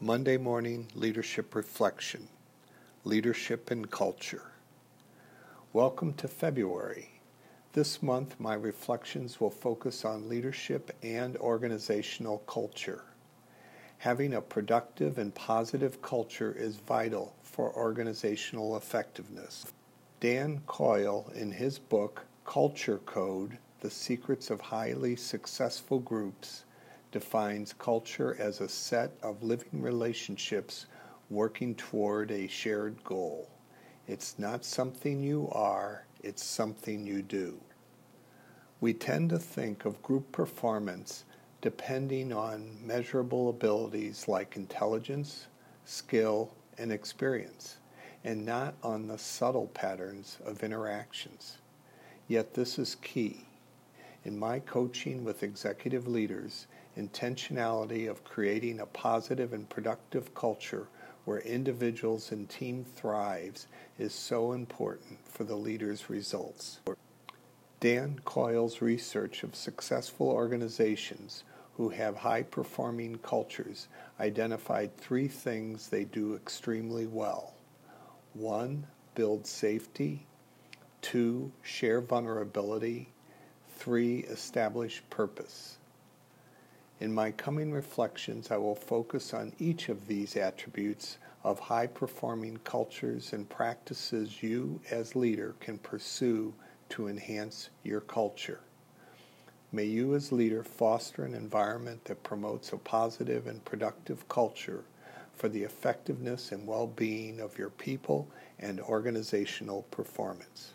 Monday Morning Leadership Reflection Leadership and Culture. Welcome to February. This month, my reflections will focus on leadership and organizational culture. Having a productive and positive culture is vital for organizational effectiveness. Dan Coyle, in his book Culture Code The Secrets of Highly Successful Groups, defines culture as a set of living relationships working toward a shared goal. It's not something you are, it's something you do. We tend to think of group performance depending on measurable abilities like intelligence, skill, and experience, and not on the subtle patterns of interactions. Yet this is key. In my coaching with executive leaders, intentionality of creating a positive and productive culture where individuals and team thrives is so important for the leader's results. Dan Coyle's research of successful organizations who have high performing cultures identified three things they do extremely well. One, build safety. Two, share vulnerability. Three, establish purpose. In my coming reflections, I will focus on each of these attributes of high performing cultures and practices you as leader can pursue to enhance your culture. May you as leader foster an environment that promotes a positive and productive culture for the effectiveness and well-being of your people and organizational performance.